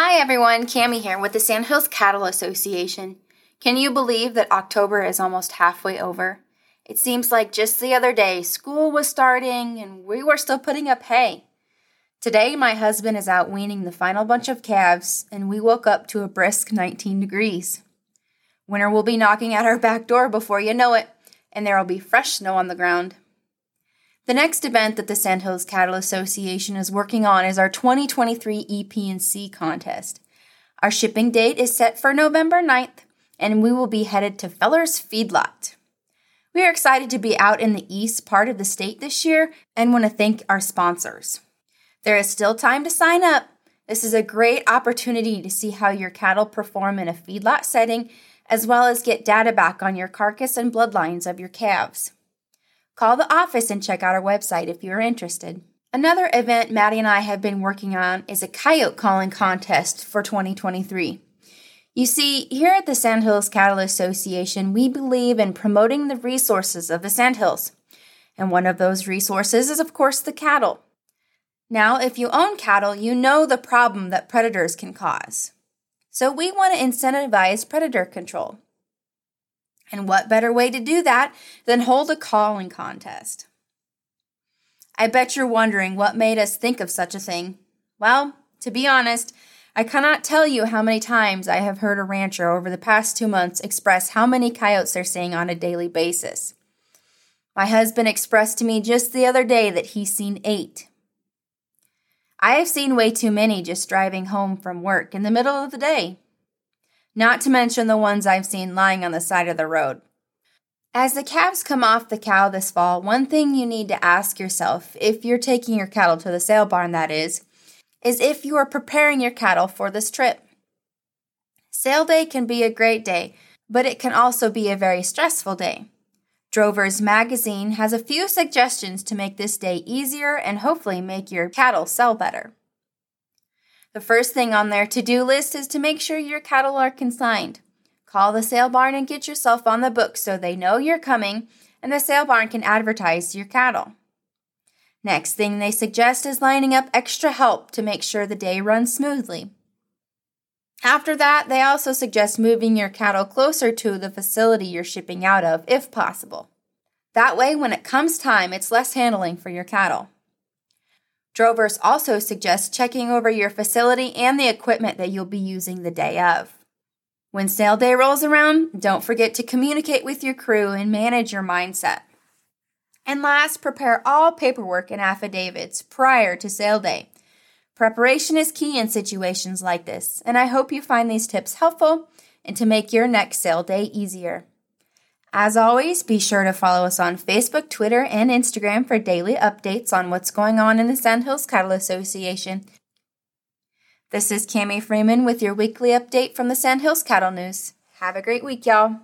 Hi everyone, Cami here with the Sandhills Cattle Association. Can you believe that October is almost halfway over? It seems like just the other day school was starting and we were still putting up hay. Today my husband is out weaning the final bunch of calves and we woke up to a brisk 19 degrees. Winter will be knocking at our back door before you know it, and there will be fresh snow on the ground. The next event that the Sandhills Cattle Association is working on is our 2023 EP&C contest. Our shipping date is set for November 9th, and we will be headed to Feller's Feedlot. We are excited to be out in the east part of the state this year and want to thank our sponsors. There is still time to sign up. This is a great opportunity to see how your cattle perform in a feedlot setting, as well as get data back on your carcass and bloodlines of your calves. Call the office and check out our website if you are interested. Another event Maddie and I have been working on is a coyote calling contest for 2023. You see, here at the Sandhills Cattle Association, we believe in promoting the resources of the Sandhills. And one of those resources is, of course, the cattle. Now, if you own cattle, you know the problem that predators can cause. So we want to incentivize predator control. And what better way to do that than hold a calling contest? I bet you're wondering what made us think of such a thing. Well, to be honest, I cannot tell you how many times I have heard a rancher over the past two months express how many coyotes they're seeing on a daily basis. My husband expressed to me just the other day that he's seen eight. I have seen way too many just driving home from work in the middle of the day not to mention the ones I've seen lying on the side of the road. As the calves come off the cow this fall, one thing you need to ask yourself, if you're taking your cattle to the sale barn, that is, is if you are preparing your cattle for this trip. Sale day can be a great day, but it can also be a very stressful day. Drovers Magazine has a few suggestions to make this day easier and hopefully make your cattle sell better. The first thing on their to do list is to make sure your cattle are consigned. Call the sale barn and get yourself on the book so they know you're coming and the sale barn can advertise your cattle. Next thing they suggest is lining up extra help to make sure the day runs smoothly. After that, they also suggest moving your cattle closer to the facility you're shipping out of if possible. That way, when it comes time, it's less handling for your cattle. Drovers also suggest checking over your facility and the equipment that you'll be using the day of. When sale day rolls around, don't forget to communicate with your crew and manage your mindset. And last, prepare all paperwork and affidavits prior to sale day. Preparation is key in situations like this, and I hope you find these tips helpful and to make your next sale day easier. As always, be sure to follow us on Facebook, Twitter, and Instagram for daily updates on what's going on in the Sandhills Cattle Association. This is Cami Freeman with your weekly update from the Sandhills Cattle News. Have a great week, y'all.